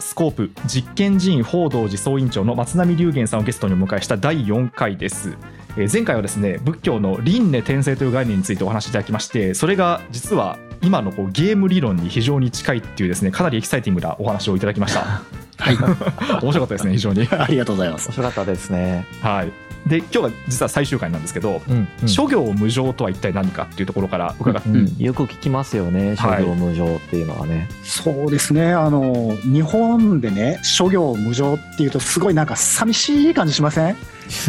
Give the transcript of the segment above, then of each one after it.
スコープ実験寺院報道寺総院長の松並龍玄さんをゲストにお迎えした第4回です。えー前回はですね仏教の輪廻転生という概念についてお話しいただきましてそれが実は今のこうゲーム理論に非常に近いっていうですねかなりエキサイティングなお話をいただきました。はい。面白かったですね非常に。ありがとうございます面。白かったですね。はい。で今日が実は最終回なんですけど、うんうん諸行無常とは一体何かっていうところから伺って、うんよく聞きますよね、諸はい行無常っていうのはね。そうですね。あの、日本でね、諸行無常っていうと、すごいなんか寂しい感じしません？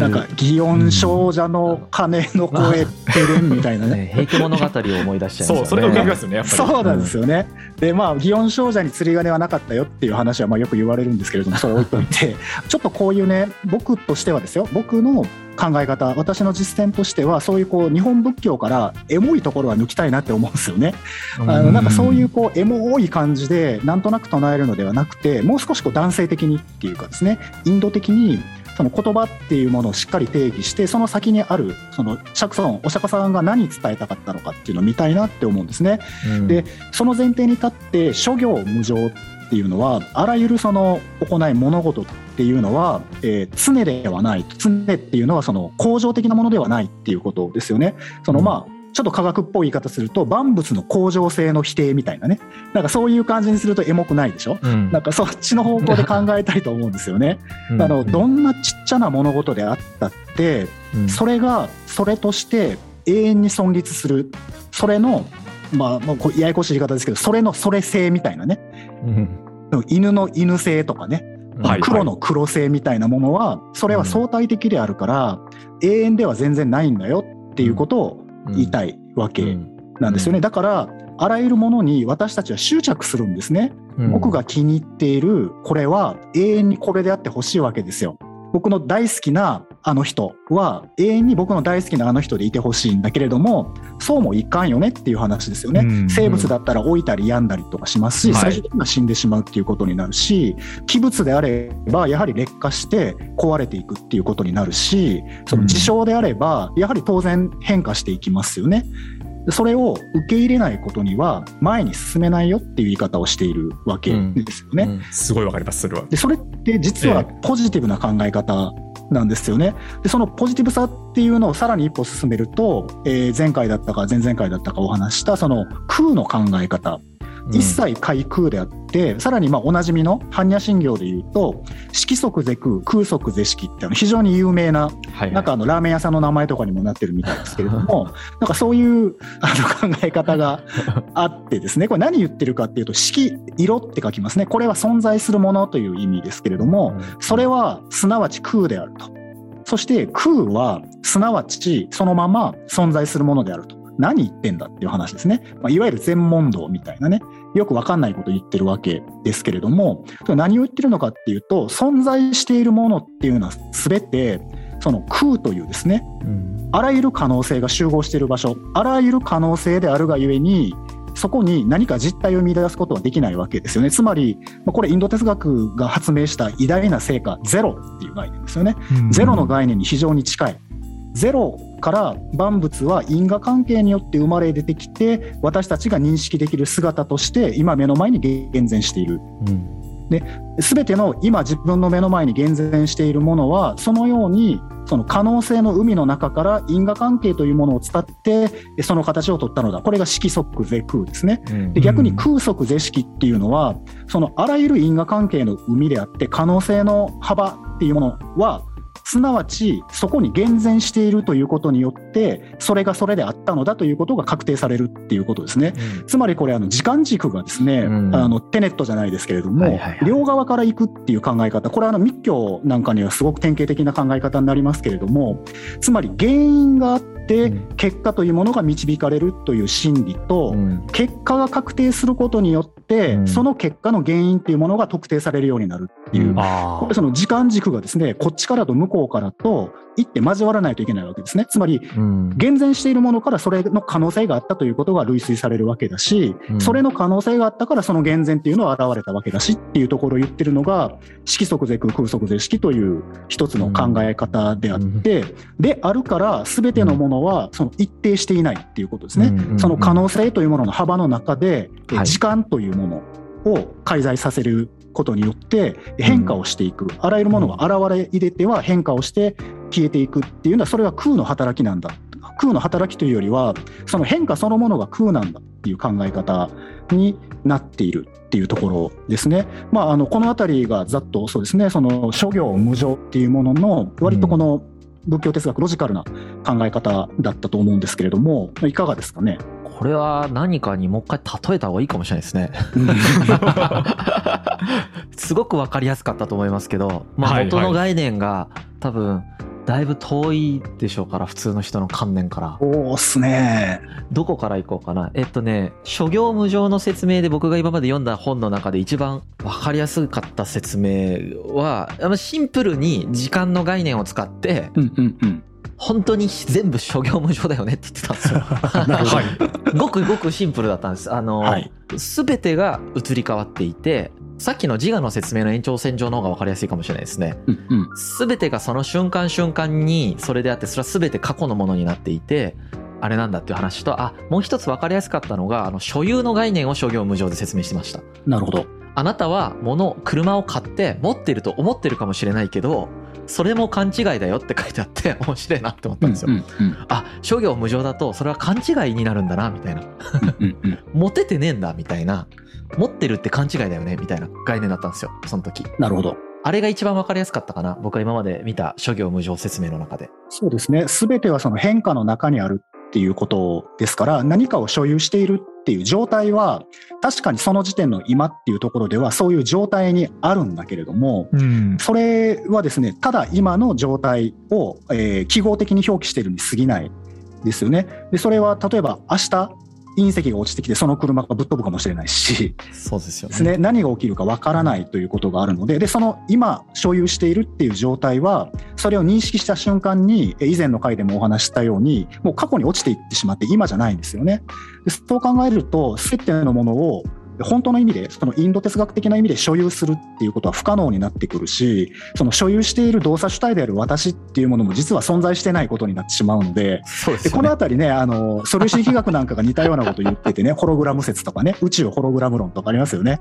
なんか、祇園少女の鐘の声てるんみたいなね。ね、平家物語を思い出しちゃいますよね。そうそれが浮かびますよねやっぱり。そうなんですよね。で、まあ、祇園少女に釣り鐘はなかったよっていう話はまあよく言われるんですけれども、それ置いといて、ちょっとこういうね、僕としてはですよ、僕の考え方、私の実践としては、そういうこう、日本仏教からエモいところは抜きたいなって思うんですよね。あのなんかそういうこうエモい感じでなんとなく唱えるのではなくてもう少しこう男性的にっていうかですねインド的にその言葉っていうものをしっかり定義してその先にあるその釈尊お釈迦さんが何伝えたかったのかっていうのを見たいなって思うんですね。うんでその前提に立って諸行無常っていうのはあらゆるその行い物事っていうのは、えー常ではない常っていうのはその恒常的なものではないっていうことですよね。そのまあ、ちょっと科学っぽい言い方すると万物の恒常性の否定みたいなね。なんかそういう感じにするとエモくないでしょ？うん。なんかそっちの方向で考えたいと思うんですよね。うん。あのどんなちっちゃな物事であったってうん。それがそれとして永遠に存立する。それのまあもうややこしい言い方ですけどそれのそれ性みたいなね。うん。犬の犬性とかね。はい。黒の黒性みたいなものはそれは相対的であるから永遠では全然ないんだよっていうことを言いたいわけなんですよね。だからあらゆるものに私たちは執着するんですね。うん。僕が気に入っているこれは永遠にこれであってほしいわけですよ。僕の大好きなあの人は永遠に僕の大好きなあの人でいてほしいんだけれどもそうもいかんよねっていう話ですよね。うん生物だったら老いたり病んだりとかしますし、はい最終的には死んでしまうっていうことになるし器物であればやはり劣化して壊れていくっていうことになるしその事象であればやはり当然変化していきますよね。それを受け入れないことには前に進めないよっていう言い方をしているわけですよね。うんすごいわかりますそれは。でそれって実はポジティブな考え方なんですよね。でそのポジティブさっていうのをさらに一歩進めると、えー前回だったか前々回だったかお話ししたその空の考え方一切皆空であってさらにまあおなじみの般若心経でいうと色即是空空即是色ってあの非常に有名なはいなんかあのラーメン屋さんの名前とかにもなってるみたいですけれども、なんかそういうあの考え方があってですね、これ何言ってるかっていうと、色、色って書きますね。これは存在するものという意味ですけれども、それはすなわち空であると。そして空はすなわちそのまま存在するものであると。何言ってんだっていう話ですね。まあ、いわゆる全問答みたいなね、よくわかんないこと言ってるわけですけれども、何を言ってるのかっていうと、存在しているものっていうのは全てその空というですね、うんあらゆる可能性が集合している場所、あらゆる可能性であるがゆえに、そこに何か実態を見出すことはできないわけですよね。つまり、まあこれインド哲学が発明した偉大な成果、ゼロっていう概念ですよね。ゼロの概念に非常に近い。ゼロから万物は因果関係によって生まれ出てきて、私たちが認識できる姿として今目の前に現前している。うん。すべての今自分の目の前に現前しているものはそのようにその可能性の海の中から因果関係というものを伝ってその形を取ったのだ。これが色即是空ですね。うん。で逆に空即是色っていうのはそのあらゆる因果関係の海であって可能性の幅っていうものはすなわちそこに現前しているということによってそれがそれであったのだということが確定されるっていうことですね。つまりこれあの時間軸がですね、うん。あのテネットじゃないですけれども、はいはいはい。両側から行くっていう考え方これはあの密教なんかにはすごく典型的な考え方になりますけれどもつまり原因があってうん。結果というものが導かれるという心理と、うん。結果が確定することによって、うん。その結果の原因っていうものが特定されるようになるっていう、うん。あこれその時間軸がですねこっちからと向こうからと一って交わらないといけないわけですね。つまりうん。現前しているものからそれの可能性があったということが類推されるわけだし、うん。それの可能性があったからその現前っていうのは現れたわけだしっていうところを言ってるのが色即是空空即是色という一つの考え方であって、であるから全てのものはその一定していないっていうことですね。うん。その可能性というものの幅の中で、時間というものを介在させることによって変化をしていく、あらゆるものが現れ入れては変化をして消えていくっていうのはそれは空の働きなんだ。空の働きというよりはその変化そのものが空なんだっていう考え方になっているっていうところですね。まあ、あのこの辺りがざっとそうですねその諸行無常っていうものの割とこの仏教哲学ロジカルな考え方だったと思うんですけれどもいかがですかね？これは何かにもう一回例えた方がいいかもしれないですね。すごく分かりやすかったと思いますけど、まあ、元の概念が多分だいぶ遠いでしょうから普通の人の観念から。おーっすね。どこから行こうかな。えっとね諸行無常の説明で僕が今まで読んだ本の中で一番分かりやすかった説明はシンプルに時間の概念を使ってうんうんうん本当に全部諸行無常だよねって言ってたんですよ。はい。ごくごくシンプルだったんです。あの、はい。全てが移り変わっていてさっきの自我の説明の延長線上の方が分かりやすいかもしれないですね。うんうん。全てがその瞬間瞬間にそれであってそれは全て過去のものになっていてあれなんだっていう話とあもう一つ分かりやすかったのがあの所有の概念を諸行無常で説明してました。なるほどあなたは物車を買って持ってると思ってるかもしれないけどそれも勘違いだよって書いてあって 面白いなって思ったんですよ、うんうんあ諸行無常だとそれは勘違いになるんだなみたいな。うんうんうん。持ててねえんだみたいな。持ってるって勘違いだよねみたいな概念だったんですよその時。なるほど。あれが一番分かりやすかったかな僕は今まで見た諸行無常説明の中で。そうですね。すべてはその変化の中にあるっていうことですから、何かを所有しているっていう状態は、確かにその時点の今っていうところでは、そういう状態にあるんだけれども、うんそれはですね、ただ今の状態を、えー記号的に表記しているに過ぎないですよね。で、それは例えば明日、隕石が落ちてきてその車がぶっ飛ぶかもしれないし、そうですよね。ね、何が起きるかわからないということがあるので。でその今所有しているっていう状態はそれを認識した瞬間にえ以前の回でもお話ししたようにもう過去に落ちていってしまって今じゃないんですよね。でそう考えると全てのものを本当の意味でそのインド哲学的な意味で所有するっていうことは不可能になってくるしその所有している動作主体である私っていうものも実は存在してないことになってしまうのででね。のあたりね、あの、素粒子力学なんかが似たようなこと言っててね、ホログラム説とかね、宇宙ホログラム論とかありますよね。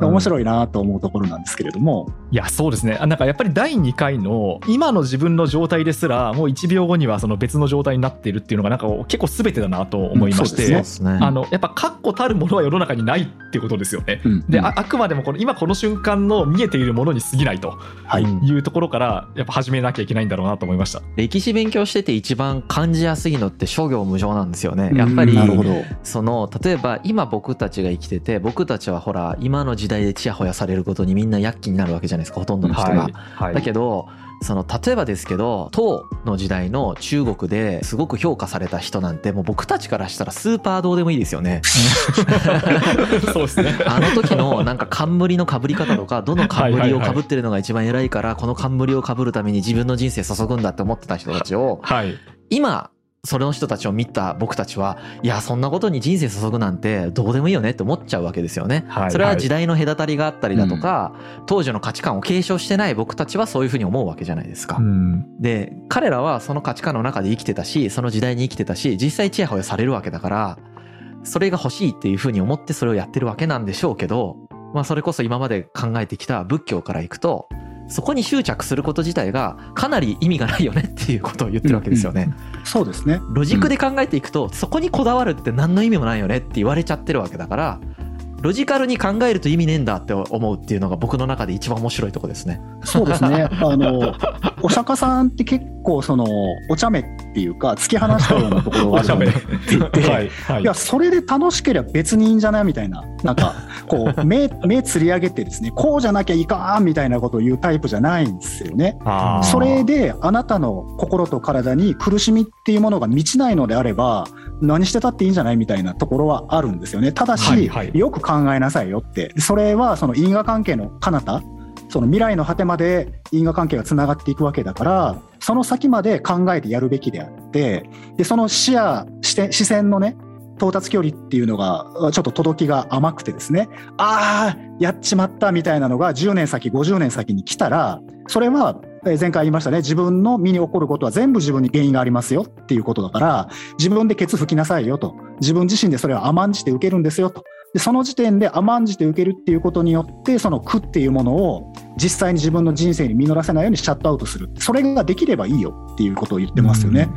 うん。面白いなと思うところなんですけれども、いやそうですね。あなんかやっぱり第2回の今の自分の状態ですらもう1秒後にはその別の状態になっているっていうのがなんか結構全てだなと思いまして、うんそうですね。あのやっぱ確固たるものは世の中にないっていうことですよね。うんうん。でああくまでもこの今この瞬間の見えているものに過ぎないとはい、うところからやっぱ始めなきゃいけないんだろうなと思いました。歴史勉強してて一番感じやすいのって諸行無常なんですよね。やっぱり。その例えば今僕たちが生きてて僕たちはほら今の時代でちやほやされることにみんな躍起になるわけじゃないですかほとんどの人が、はい。はい、だけどその例えばですけど唐の時代の中国ですごく評価された人なんてもう僕たちからしたらスーパーどうでもいいですよねそうですね。あの時のなんか冠の被り方とかどの冠を被ってるのが一番偉いからこの冠を被るために自分の人生注ぐんだって思ってた人たちをはい。今それの人たちを見た僕たちはいやそんなことに人生注ぐなんてどうでもいいよねって思っちゃうわけですよね。はいそれは時代の隔たりがあったりだとか、当時の価値観を継承してない僕たちはそういうふうに思うわけじゃないですか。うんで彼らはその価値観の中で生きてたしその時代に生きてたし実際チヤホヤされるわけだからそれが欲しいっていうふうに思ってそれをやってるわけなんでしょうけど、まあ、それこそ今まで考えてきた仏教からいくとそこに執着すること自体がかなり意味がないよねっていうことを言ってるわけですよね。そうですね。ロジックで考えていくとそこにこだわるって何の意味もないよねって言われちゃってるわけだからロジカルに考えると意味ねえんだって思うっていうのが僕の中で一番面白いとこですね。そうですね。あの、お釈迦さんって結構その、お茶目っていうか、突き放したようなところがあるの おしゃべでり。言ってはいはいいや、それで楽しければ別にいいんじゃないみたいな、なんか、こう、目、目つり上げてですね、こうじゃなきゃいかんみたいなことを言うタイプじゃないんですよね。それで、あなたの心と体に苦しみっていうものが満ちないのであれば、何してたっていいんじゃないみたいなところはあるんですよね。ただし、はいはいよく考えなさいよって。それは、その因果関係の彼方、その未来の果てまで因果関係がつながっていくわけだから、その先まで考えてやるべきであって、で、その視野、視点、視線のね、到達距離っていうのが、ちょっと届きが甘くてですね、ああ、やっちまったみたいなのが10年先、50年先に来たら、それは、えー前回言いましたね、自分の身に起こることは全部自分に原因がありますよっていうことだから、自分でケツ拭きなさいよと、自分自身でそれを甘んじて受けるんですよと、でその時点で甘んじて受けるっていうことによってその苦っていうものを実際に自分の人生に実らせないようにシャットアウトする。それができればいいよっていうことを言ってますよね。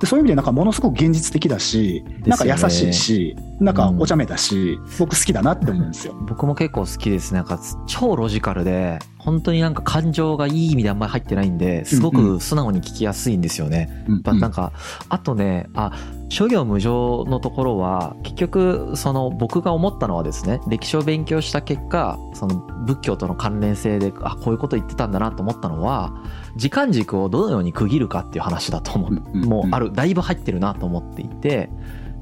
でそういう意味でなんかものすごく現実的だし、なんか優しいし、なんかお茶目だし、僕好きだなって思うんですよ。僕も結構好きですね。なんか超ロジカルで、本当になんか感情がいい意味であんまり入ってないんで、すごく素直に聞きやすいんですよね。うんうんなんか、あとね、あ、諸行無常のところは、結局、その僕が思ったのはですね、歴史を勉強した結果、その仏教との関連性で、あ、こういうこと言ってたんだなと思ったのは、時間軸をどのように区切るかっていう話だと思う。うんうんもうある、だいぶ入ってるなと思っていて、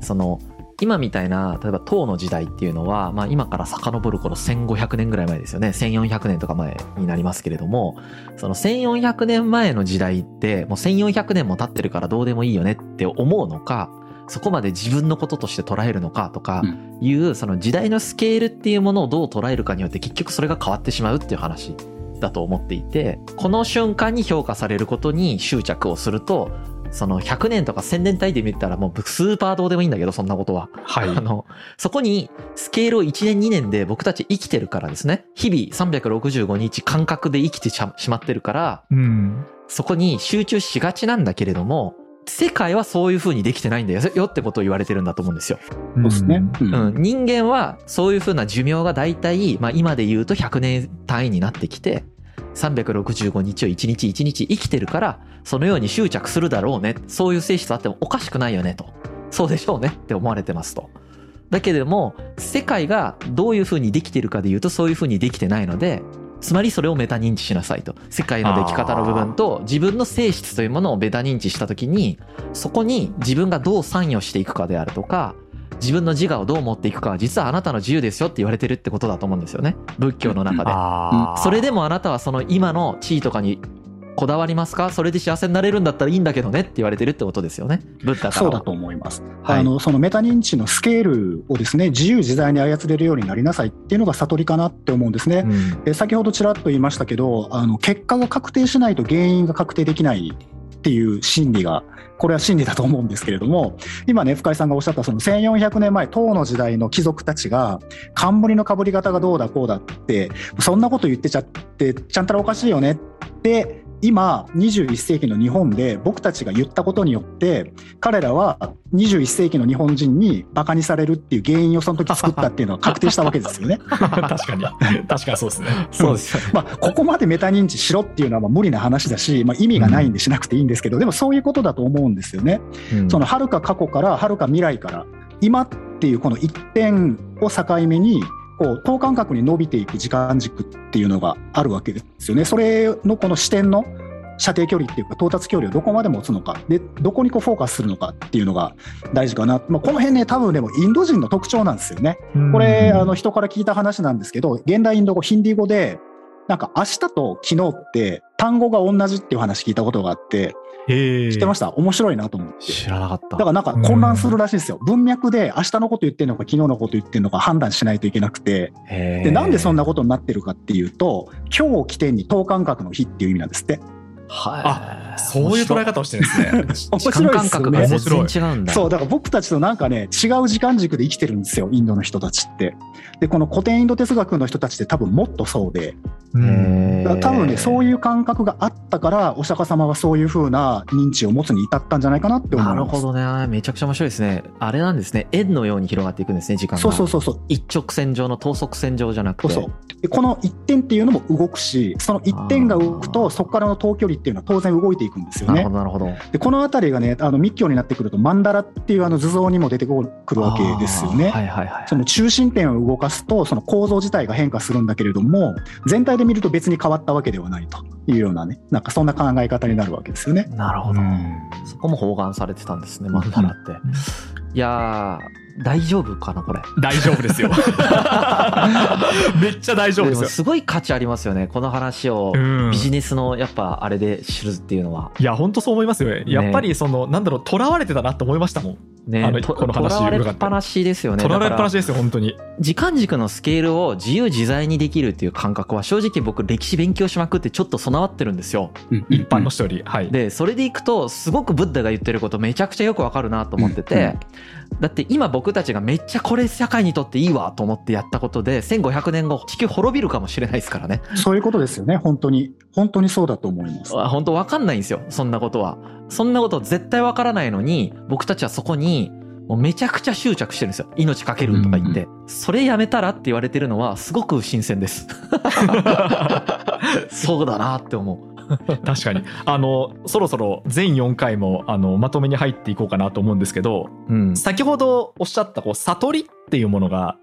その、今みたいな、例えば唐の時代っていうのは、まあ今から遡る頃1500年ぐらい前ですよね。1400年とか前になりますけれども、その1400年前の時代って、もう1400年も経ってるからどうでもいいよねって思うのか、そこまで自分のこととして捉えるのかとかうんいう、その時代のスケールっていうものをどう捉えるかによって結局それが変わってしまうっていう話だと思っていて、この瞬間に評価されることに執着をすると、その100年とか1000年単位で見たらもうスーパーどうでもいいんだけど、そんなことは。はいあの、そこにスケールを1年2年で僕たち生きてるからですね。日々365日感覚で生きてしまってるから、うんそこに集中しがちなんだけれども、世界はそういう風にできてないんだよよってことを言われてるんだと思うんですよ。そうですね。うんうん、人間はそういう風な寿命が大体、まあ今で言うと100年単位になってきて、365日を1日1日生きてるから、そのように執着するだろうね。そういう性質あってもおかしくないよねと。そうでしょうねって思われてますと。だけれども、世界がどういう風にできてるかで言うとそういう風にできてないので、つまりそれをメタ認知しなさいと。世界の出来方の部分と自分の性質というものをメタ認知したときに、そこに自分がどう参与していくかであるとか、自分の自我をどう持っていくかは実はあなたの自由ですよって言われてるってことだと思うんですよね。仏教の中で。それでもあなたはその今の地位とかにこだわりますか？それで幸せになれるんだったらいいんだけどねって言われてるってことですよね。ブッダからは。そうだと思います。はいあのそのメタ認知のスケールをですね自由自在に操れるようになりなさいっていうのが悟りかなって思うんですね。うんえ先ほどちらっと言いましたけどあの結果が確定しないと原因が確定できないっていう心理がこれは真理だと思うんですけれども今ね深井さんがおっしゃったその1400年前唐の時代の貴族たちが冠のかぶり方がどうだこうだってそんなこと言ってちゃってちゃんたらおかしいよねって今21世紀の日本で僕たちが言ったことによって彼らは21世紀の日本人にバカにされるっていう原因をその時作ったっていうのは 確定したわけですよね。確かに確かにそうですねそうですよね。まあ、ここまでメタ認知しろっていうのはまあ無理な話だし、まあ、意味がないんでしなくていいんですけど、でもそういうことだと思うんですよね。うんその遥か過去から遥か未来から今っていうこの一点を境目にこう等間隔に伸びていく時間軸っていうのがあるわけですよね。それのこの視点の射程距離っていうか到達距離をどこまで持つのかでどこにこうフォーカスするのかっていうのが大事かな、まあ、この辺ね多分でもインド人の特徴なんですよね。これ、あの人から聞いた話なんですけど、現代インド語、ヒンディー語で、なんか明日と昨日って単語が同じっていう話聞いたことがあって、へ知ってました？面白いなと思って。知らなかった。だからなんか混乱するらしいですよ。文脈で明日のこと言ってるのか昨日のこと言ってるのか判断しないといけなくて。で、なんでそんなことになってるかっていうと、今日を起点に等間隔の日っていう意味なんですって。はい。そういう捉え方をしてるんですね面時間白いですよね感覚が。全然違うんだ。そう、だから僕たちとなんかね、違う時間軸で生きてるんですよ、インドの人たちって。で、この古典インド哲学の人たちって多分もっとそうで、うん多分ね、そういう感覚があったから、お釈迦様はそういう風な認知を持つに至ったんじゃないかなって思います。なるほどね。めちゃくちゃ面白いですね。あれなんですね。円のように広がっていくんですね、時間が。そうそうそうそう。一直線上の等速線上じゃなくて。そうそうでこの一点っていうのも動くし、その一点が動くと、そこからの等距離っていうのは当然動いていくんですよねなるほ。ど、なるほど。でこのあたりがね、あの密教になってくると、マンダラっていうあの図像にも出てくるわけですよね。はいはいはい。その中心点を動かすと、その構造自体が変化するんだけれども、全体で見ると別に変わったわけではないというようなね、なんかそんな考え方になるわけですよね。なるほど。うんそこも包含されてたんですね、マンダラって。いやー、大丈夫かな、これ。大丈夫ですよ。めっちゃ大丈夫ですよ。すごい価値ありますよね、この話を。うん。ビジネスのやっぱあれで知るっていうのは。いや本当そう思いますよね。やっぱりその、なんだろう囚われてたなと思いましたもん。ねとあのこの話とらわれ伺っぱなしですよね。取られっぱなしですよ本当に。時間軸のスケールを自由自在にできるっていう感覚は正直僕歴史勉強しまくってちょっと備わってるんですよ。一般の人より、はい。でそれでいくとすごくブッダが言ってることめちゃくちゃよくわかるなと思ってて、だって今僕たちがめっちゃこれ社会にとっていいわと思ってやったことで1500年後地球滅びるかもしれないですからね。そういうことですよね、本当に。本当にそうだと思います。あ本当わかんないんですよそんなことは。そんなこと絶対わからないのに僕たちはそこにもうめちゃくちゃ執着してるんですよ命かけるとか言って、それやめたらって言われてるのはすごく新鮮です そうだなって思う 確かに。あのそろそろ全4回もあのまとめに入っていこうかなと思うんですけどうん。先ほどおっしゃったこう悟りっていうものが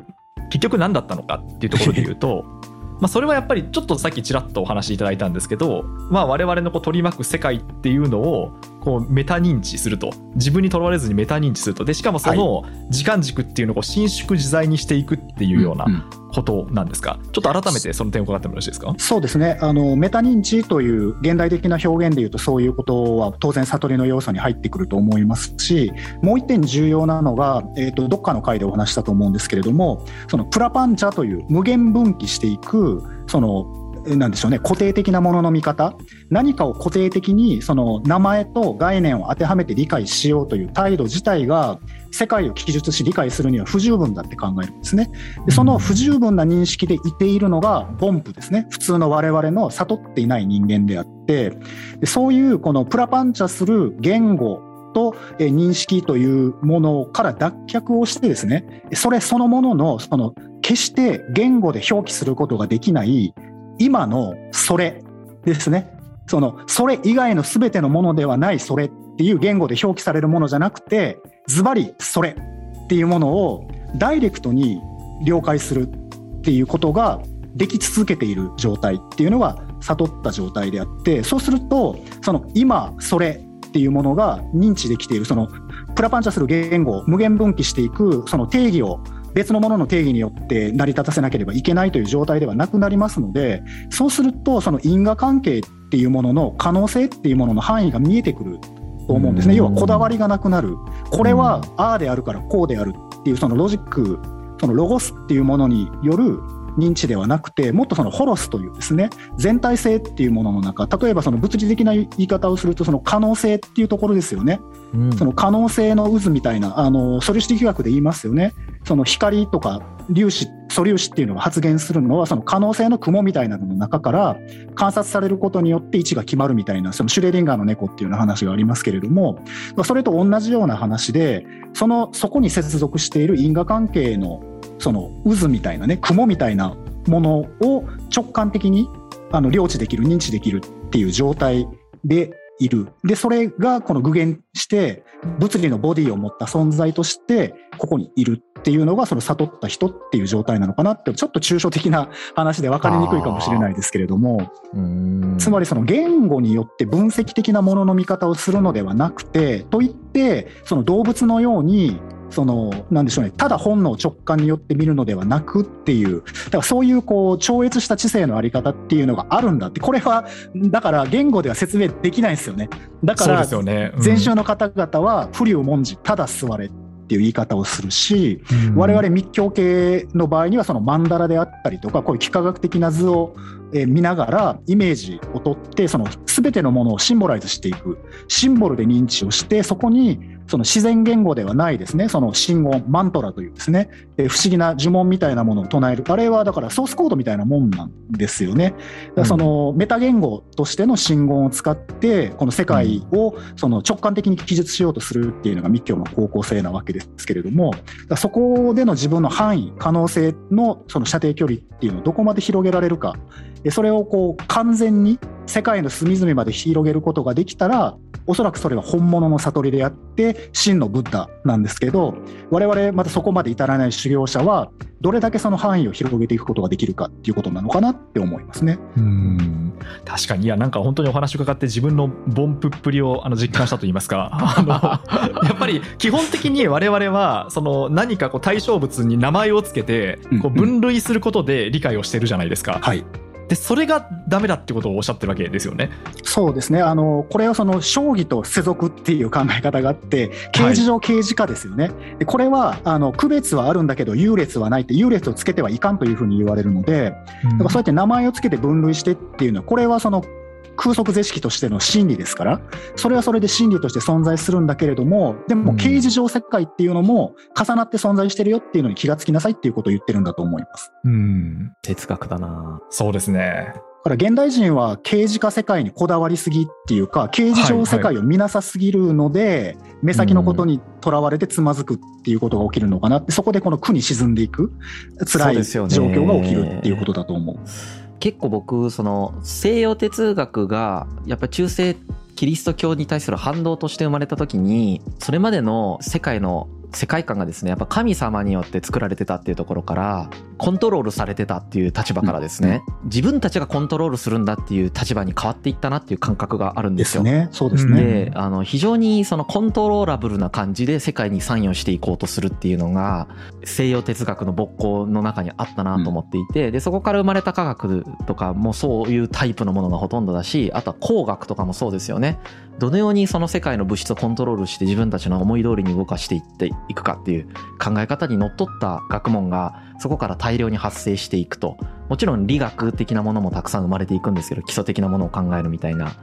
結局何だったのかっていうところで言うと まあそれはやっぱりちょっとさっきちらっとお話しいただいたんですけど、まあ、我々のこう取り巻く世界っていうのをこうメタ認知すると。自分にとらわれずにメタ認知すると。でしかもその時間軸っていうのを伸縮自在にしていくっていうようなうんことなんですか？ちょっと改めてその点を伺ってもよろしいですか？そうですね。あのメタ認知という現代的な表現でいうとそういうことは当然悟りの要素に入ってくると思いますしもう一点重要なのが、えー、とどっかの回でお話ししたと思うんですけれどもそのプラパンチャという無限分岐していくそのえなんでしょうね固定的なものの見方。何かを固定的にその名前と概念を当てはめて理解しようという態度自体が世界を記述し理解するには不十分だって考えるんですね。でその不十分な認識でいているのが凡夫ですね。普通の我々の悟っていない人間であって。でそういうこのプラパンチャする言語とえー認識というものから脱却をしてですね。それそのもののその決して言語で表記することができない今のそれですね。そのそれ以外の全てのものではないそれっていう言語で表記されるものじゃなくてズバリそれっていうものをダイレクトに了解するっていうことができ続けている状態っていうのが悟った状態であってそうするとその今それっていうものが認知できているそのプラパンチャする言語を無限分岐していくその定義を別のものの定義によって成り立たせなければいけないという状態ではなくなりますのでそうするとその因果関係っていうものの可能性っていうものの範囲が見えてくると思うんですね。要はこだわりがなくなる。これはああであるからこうであるっていうそのロジックそのロゴスっていうものによる認知ではなくてもっとそのホロスというですね全体性っていうものの中例えばその物理的な言い方をするとその可能性っていうところですよね。うん。その可能性の渦みたいなあの素粒子力学で言いますよね。その光とか粒子素粒子っていうのが発現するのはその可能性の雲みたいなのの中から観察されることによって位置が決まるみたいなそのシュレーディンガーの猫っていうような話がありますけれどもそれと同じような話でそのそこに接続している因果関係のその渦みたいなね雲みたいなものを直感的にあの領知できる認知できるっていう状態でいる。でそれがこの具現して物理のボディを持った存在としてここにいる。っていうのがその悟った人っていう状態なのかなってちょっと抽象的な話で分かりにくいかもしれないですけれどもうん。つまりその言語によって分析的なものの見方をするのではなくてといってその動物のようにそのなんでしょうねただ本能直感によって見るのではなくっていうだからそういうこう超越した知性のあり方っていうのがあるんだってこれはだから言語では説明できないんですよね。だからそうですよね、うん。前週の方々は不利を文字ただ座れっていう言い方をするしうん。我々密教系の場合にはその曼荼羅であったりとかこういう幾何学的な図をえー見ながらイメージを取ってその全てのものをシンボライズしていく。シンボルで認知をしてそこにその自然言語ではないですね。その真言マントラというですね。えー不思議な呪文みたいなものを唱える。あれはだからソースコードみたいなもんなんですよね。そのメタ言語としての真言を使ってこの世界をその直感的に記述しようとするっていうのが密教の方向性なわけですけれどもそこでの自分の範囲可能性のその射程距離っていうのをどこまで広げられるかでそれをこう完全に世界の隅々まで広げることができたらおそらくそれは本物の悟りであって真のブッダなんですけど我々またそこまで至らない修行者はどれだけその範囲を広げていくことができるかっていうことなのかなって思いますね。うん。確かに。いやなんか本当にお話伺って自分のボンプっぷりをあの実感したと言いますか。あの やっぱり基本的に我々はその何かこう対象物に名前をつけてこう分類することで理解をしてるじゃないですか。はい、でそれがダメだってことをおっしゃってるわけですよね。そうですね。あの、これはその、将棋と世俗っていう考え方があって、刑事上刑事化ですよね。でこれは、あの、区別はあるんだけど、優劣はないって、優劣をつけてはいかんというふうに言われるので、だからそうやって名前をつけて分類してっていうのは、これはその、空則是式としての真理ですから、それはそれで真理として存在するんだけれども、でもうん刑事上世界っていうのも重なって存在してるよっていうのに気がつきなさいっていうことを言ってるんだと思います。うん哲学だなそうですね。だから現代人は刑事化世界にこだわりすぎっていうか、刑事上世界を見なさすぎるので、目先のことにとらわれてつまずくっていうことが起きるのかなって、そこでこの苦に沈んでいく辛い状況が起きるっていうことだと思う。結構僕その西洋哲学がやっぱ中世キリスト教に対する反動として生まれた時にそれまでの世界の世界観がですねやっぱ神様によって作られてたっていうところからコントロールされてたっていう立場からですね、自分たちがコントロールするんだっていう立場に変わっていったなっていう感覚があるんですすね。そうですうんね。であの非常にそのコントローラブルな感じで世界に参与していこうとするっていうのが西洋哲学の勃興の中にあったなと思っていて、でそこから生まれた科学とかもそういうタイプのものがほとんどだしあとは工学とかもそうですよねどのようにその世界の物質をコントロールして自分たちの思い通りに動かしていっていくかっていう考え方にのっとった学問がそこから大量に発生していくともちろん理学的なものもたくさん生まれていくんですけど基礎的なものを考えるみたいな。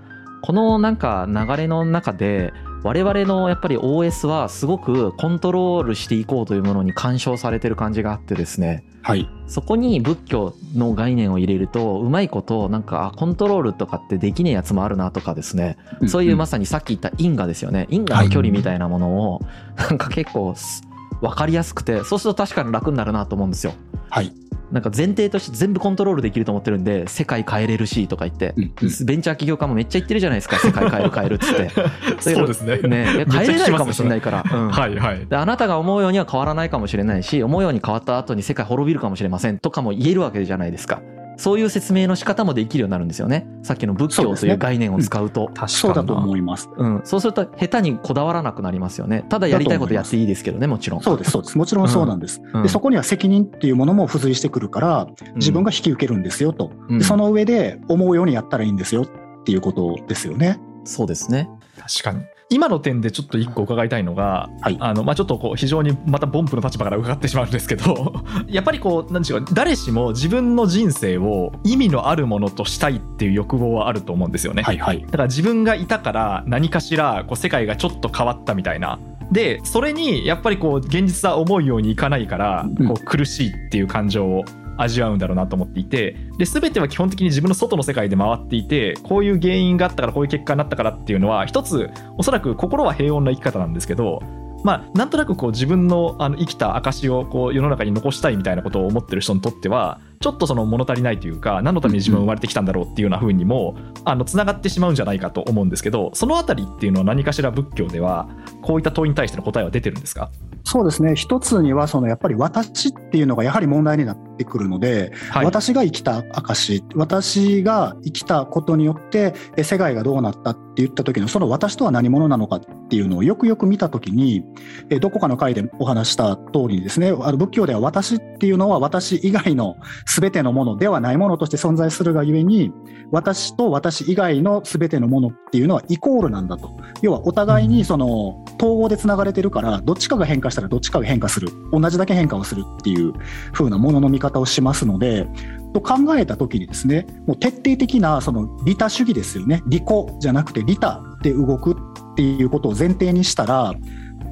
このなんか流れの中で我々のやっぱり OS はすごくコントロールしていこうというものに干渉されてる感じがあってですねはい。そこに仏教の概念を入れるとうまいことなんかあコントロールとかってできねえやつもあるなとかですね。そういうまさにさっき言った因果ですよね。因果の距離みたいなものをなんか結構す分かりやすくてそうすると確かに楽になるなと思うんですよ。はい。なんか前提として全部コントロールできると思ってるんで世界変えれるしとか言ってうんうんベンチャー起業家もめっちゃ言ってるじゃないですか世界変える変えるっつって。そうですね。ね、変えれないかもしれないから。うんはいはい。であなたが思うようには変わらないかもしれないし思うように変わった後に世界滅びるかもしれませんとかも言えるわけじゃないですかそういう説明の仕方もできるようになるんですよね。さっきの仏教という概念を使うと。確かにそうだと思います。うん、そうすると下手にこだわらなくなりますよね。ただやりたいことやっていいですけどねもちろん。そうです、そうです。もちろんそうなんです。うん。でそこには責任っていうものも付随してくるから、自分が引き受けるんですよと。うん。でその上で思うようにやったらいいんですよっていうことですよね。そうですね。確かに今の点でちょっと一個伺いたいのが、はいあのまあ、ちょっとこう非常にまたボンプの立場から伺ってしまうんですけど やっぱりこうなんでしょう誰しも自分の人生を意味のあるものとしたいっていう欲望はあると思うんですよね。はいはい。だから自分がいたから何かしらこう世界がちょっと変わったみたいな。でそれにやっぱりこう現実は思うようにいかないからうんこう苦しいっていう感情を味わうんだろうなと思っていてで全ては基本的に自分の外の世界で回っていてこういう原因があったからこういう結果になったからっていうのは一つおそらく心は平穏な生き方なんですけどまあ、なんとなくこう自分のあの生きた証をこう世の中に残したいみたいなことを思ってる人にとってはちょっとその物足りないというか何のために自分は生まれてきたんだろうっていうような風にもあのつながってしまうんじゃないかと思うんですけどそのあたりっていうのは何かしら仏教ではこういった問いに対しての答えは出てるんですか？そうですね。一つには、そのやっぱり私っていうのがやはり問題になってくるので、はい私が生きた証、私が生きたことによって、え世界がどうなったって言った時の、その私とは何者なのかっていうのをよくよく見た時に、えどこかの回でお話した通りにですね、あの仏教では私っていうのは私以外の全てのものではないものとして存在するがゆえに、私と私以外の全てのものっていうのはイコールなんだと。要はお互いにその統合でつながれてるから、どっちかが変化したらどっちかが変化する。同じだけ変化をするっていう風なものの見方方をしますので、と考えたときにですね、もう徹底的なその利他主義ですよね。利己じゃなくて利他で動くっていうことを前提にしたら、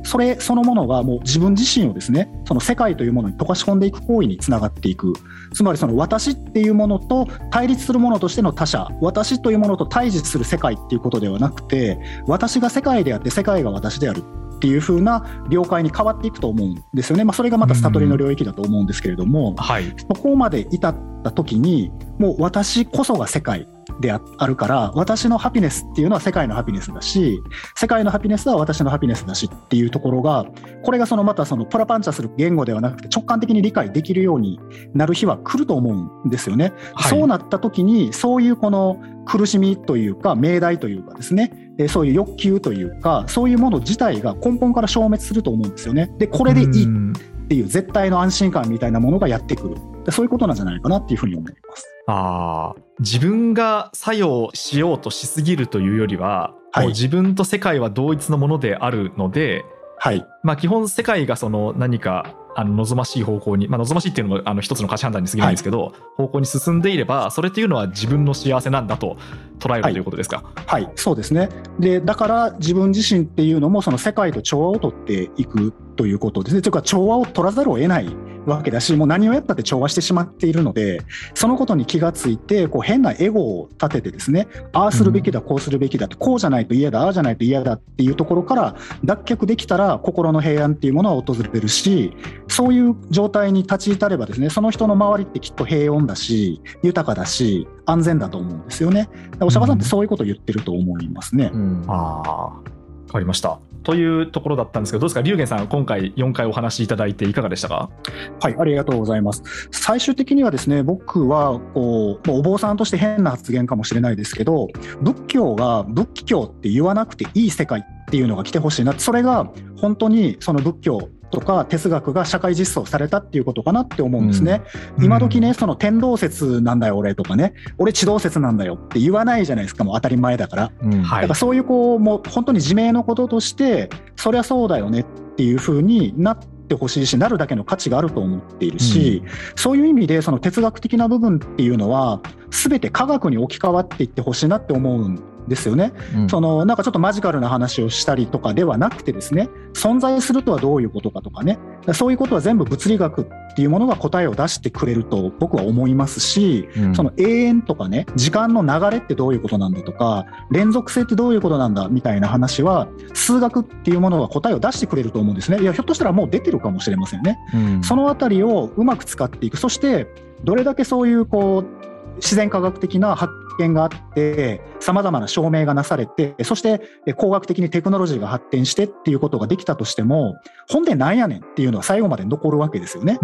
それそのものがもう自分自身をですね、その世界というものに溶かし込んでいく行為につながっていく。つまりその私っていうものと対立するものとしての他者、私というものと対峙する世界っていうことではなくて、私が世界であって世界が私であるっていう風な了解に変わっていくと思うんですよね。まあそれがまた悟りの領域だと思うんですけれども、はい。そこまで至った時に、もう私こそが世界でああるから、私のハピネスっていうのは世界のハピネスだし、世界のハピネスは私のハピネスだしっていうところが、これがそのまたそのプラパンチャする言語ではなくて直感的に理解できるようになる日は来ると思うんですよね。はいそうなった時に、そういうこの苦しみというか、命題というかですね、えーそういう欲求というか、そういうもの自体が根本から消滅すると思うんですよね。で、これでいいうんっていう絶対の安心感みたいなものがやってくるでそういうことなんじゃないかなっていうふうに思います。ああ自分が作用しようとしすぎるというよりは、はいもう自分と世界は同一のものであるので、はい。まあ、基本世界がその何かあの望ましい方向に、まあ、望ましいっていうのもあの一つの価値判断に過ぎないんですけど、方向に進んでいればそれっていうのは自分の幸せなんだと捉えるということですか？はい、そうですね。で、だから自分自身っていうのも、その世界と調和を取っていくということですね。というか、調和を取らざるを得ないわけだし、もう何をやったって調和してしまっているので、そのことに気がついて、こう変なエゴを立ててですね、ああするべきだ、こうするべきだって、こうじゃないと嫌だ、ああじゃないと嫌だっていうところから脱却できたら、心の平安っていうものは訪れるし、そういう状態に立ち至ればですね、その人の周りってきっと平穏だし、豊かだし、安全だと思うんですよね。お釈迦さんってそういうことを言ってると思いますね。うんああわかりました。というところだったんですけどどうですか龍玄さん今回4回お話しいただいていかがでしたか？はい、ありがとうございます。最終的にはですね、僕はこう、お坊さんとして変な発言かもしれないですけど、仏教が仏教って言わなくていい世界っていうのが来てほしいな、それが本当にその仏教とか哲学が社会実装されたっていうことかなって思うんですね。今時ね、その天動説なんだよ、俺とかね、俺地動説なんだよって言わないじゃないですか、もう当たり前だから。うん。はい。だからそういうこうもう本当に自明のこととしてそりゃそうだよねっていうふうになってほしいしなるだけの価値があると思っているし、そういう意味でその哲学的な部分っていうのは全て科学に置き換わっていってほしいなって思うんですよね。うんそのなんかちょっとマジカルな話をしたりとかではなくてですね存在するとはどういうことかとかねそういうことは全部物理学っていうものが答えを出してくれると僕は思いますし、うんその永遠とかね、時間の流れってどういうことなんだとか、連続性ってどういうことなんだみたいな話は、数学っていうものが答えを出してくれると思うんですね。いや、ひょっとしたらもう出てるかもしれませんね。うんそのあたりをうまく使っていく。そして、どれだけそういうこう、自然科学的な発見があって、様々な証明がなされて、そしてえ工学的にテクノロジーが発展してっていうことができたとしても、本でなんやねんっていうのは最後まで残るわけですよね。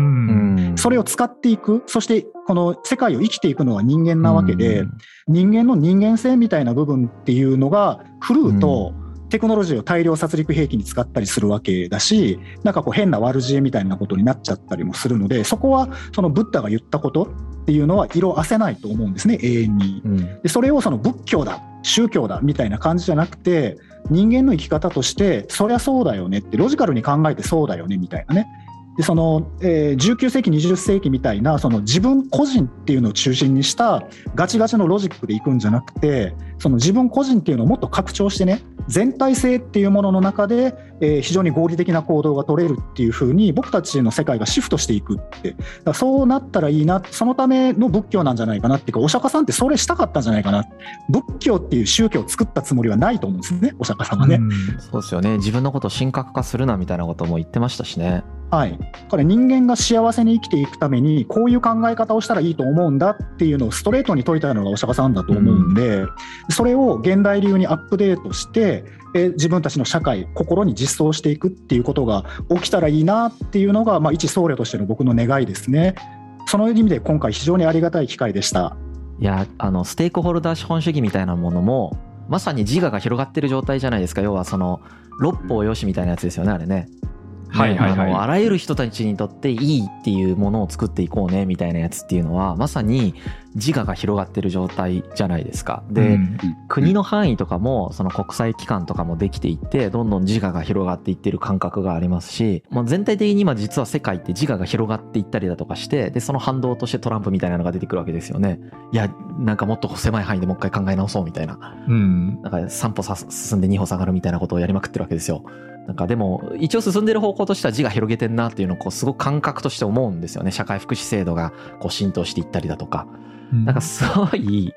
それを使っていく、そしてこの世界を生きていくのは人間なわけで、うん。人間の人間性みたいな部分っていうのが狂うと、テクノロジーを大量殺戮兵器に使ったりするわけだし、なんかこう変な悪知恵みたいなことになっちゃったりもするので、そこはそのブッダが言ったことっていうのは色あせないと思うんですね、永遠に。うんでそれをその仏教だ宗教だみたいな感じじゃなくて人間の生き方としてそりゃそうだよねってロジカルに考えてそうだよねみたいなねでその、えー19世紀20世紀みたいなその自分個人っていうのを中心にしたガチガチのロジックでいくんじゃなくてその自分個人っていうのをもっと拡張してね全体性っていうものの中で、えー非常に合理的な行動が取れるっていうふうに僕たちの世界がシフトしていくって。だからそうなったらいいなそのための仏教なんじゃないかなっていうかお釈迦さんってそれしたかったんじゃないかな。仏教っていう宗教を作ったつもりはないと思うんですねお釈迦さんはね。そうですよね。自分のことを神格化するなみたいなことも言ってましたしね。はい、これ人間が幸せに生きていくためにこういう考え方をしたらいいと思うんだっていうのをストレートに説いたのがお釈迦さんだと思うんで、それを現代流にアップデートしてえ自分たちの社会心に実装していくっていうことが起きたらいいなっていうのが、まあ、一僧侶としての僕の願いですね。その意味で今回非常にありがたい機会でした。いやあのステークホルダー資本主義みたいなものもまさに自我が広がってる状態じゃないですか要はその六法よしみたいなやつですよねあれね。はいはいはい。ねあのあらゆる人たちにとっていいっていうものを作っていこうねみたいなやつっていうのはまさに自我が広がってる状態じゃないですか。で、うん。国の範囲とかもその国際機関とかもできていってどんどん自我が広がっていってる感覚がありますしもう全体的に今実は世界って自我が広がっていったりだとかしてでその反動としてトランプみたいなのが出てくるわけですよね。いやなんかもっと狭い範囲でもう一回考え直そうみたいな。うん。なんか3歩さ進んで2歩下がるみたいなことをやりまくってるわけですよなんかでも一応進んでる方向としては自我広げてんなっていうのをこうすごく感覚として思うんですよね社会福祉制度がこう浸透していったりだとかなんかすごい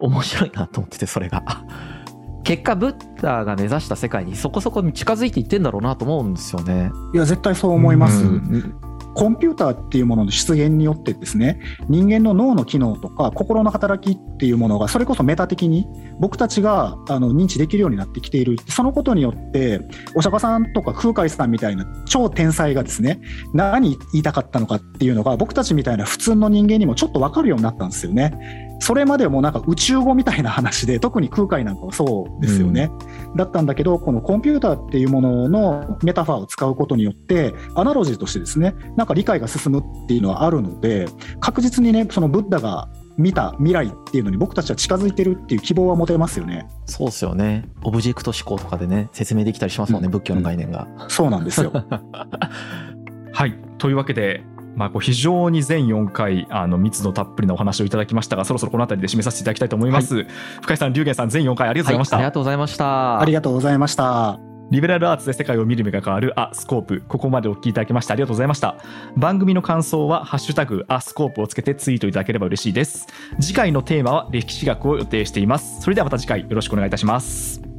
面白いなと思っててそれが。結果ブッダが目指した世界にそこそこに近づいていってんだろうなと思うんですよね。いや絶対そう思います。うんコンピューターっていうものの出現によってですね人間の脳の機能とか心の働きっていうものがそれこそメタ的に僕たちがあの認知できるようになってきているそのことによってお釈迦さんとか空海さんみたいな超天才がですね何言いたかったのかっていうのが僕たちみたいな普通の人間にもちょっと分かるようになったんですよね。それまでもなんか宇宙語みたいな話で 特に空海なんかはそうですよね、うん、だったんだけどこのコンピューターっていうもののメタファーを使うことによってアナロジーとしてですねなんか理解が進むっていうのはあるので確実にねそのブッダが見た未来っていうのに僕たちは近づいてるっていう希望は持てますよね。そうですよね。オブジェクト思考とかでね、説明できたりしますもんね、うん、仏教の概念が。そうなんですよ。はい。というわけで、まあ、こう非常に全4回あの密度たっぷりなお話をいただきましたがそろそろこの辺りで締めさせていただきたいと思います、はい、深井さん龍玄さん全4回ありがとうございました、はい、ありがとうございましたありがとうございましたリベラルアーツで世界を見る目が変わるアスコープ。ここまでお聞きいただきましてありがとうございました。番組の感想は、ハッシュタグアスコープをつけてツイートいただければ嬉しいです。次回のテーマは歴史学を予定しています。それではまた次回よろしくお願いいたします。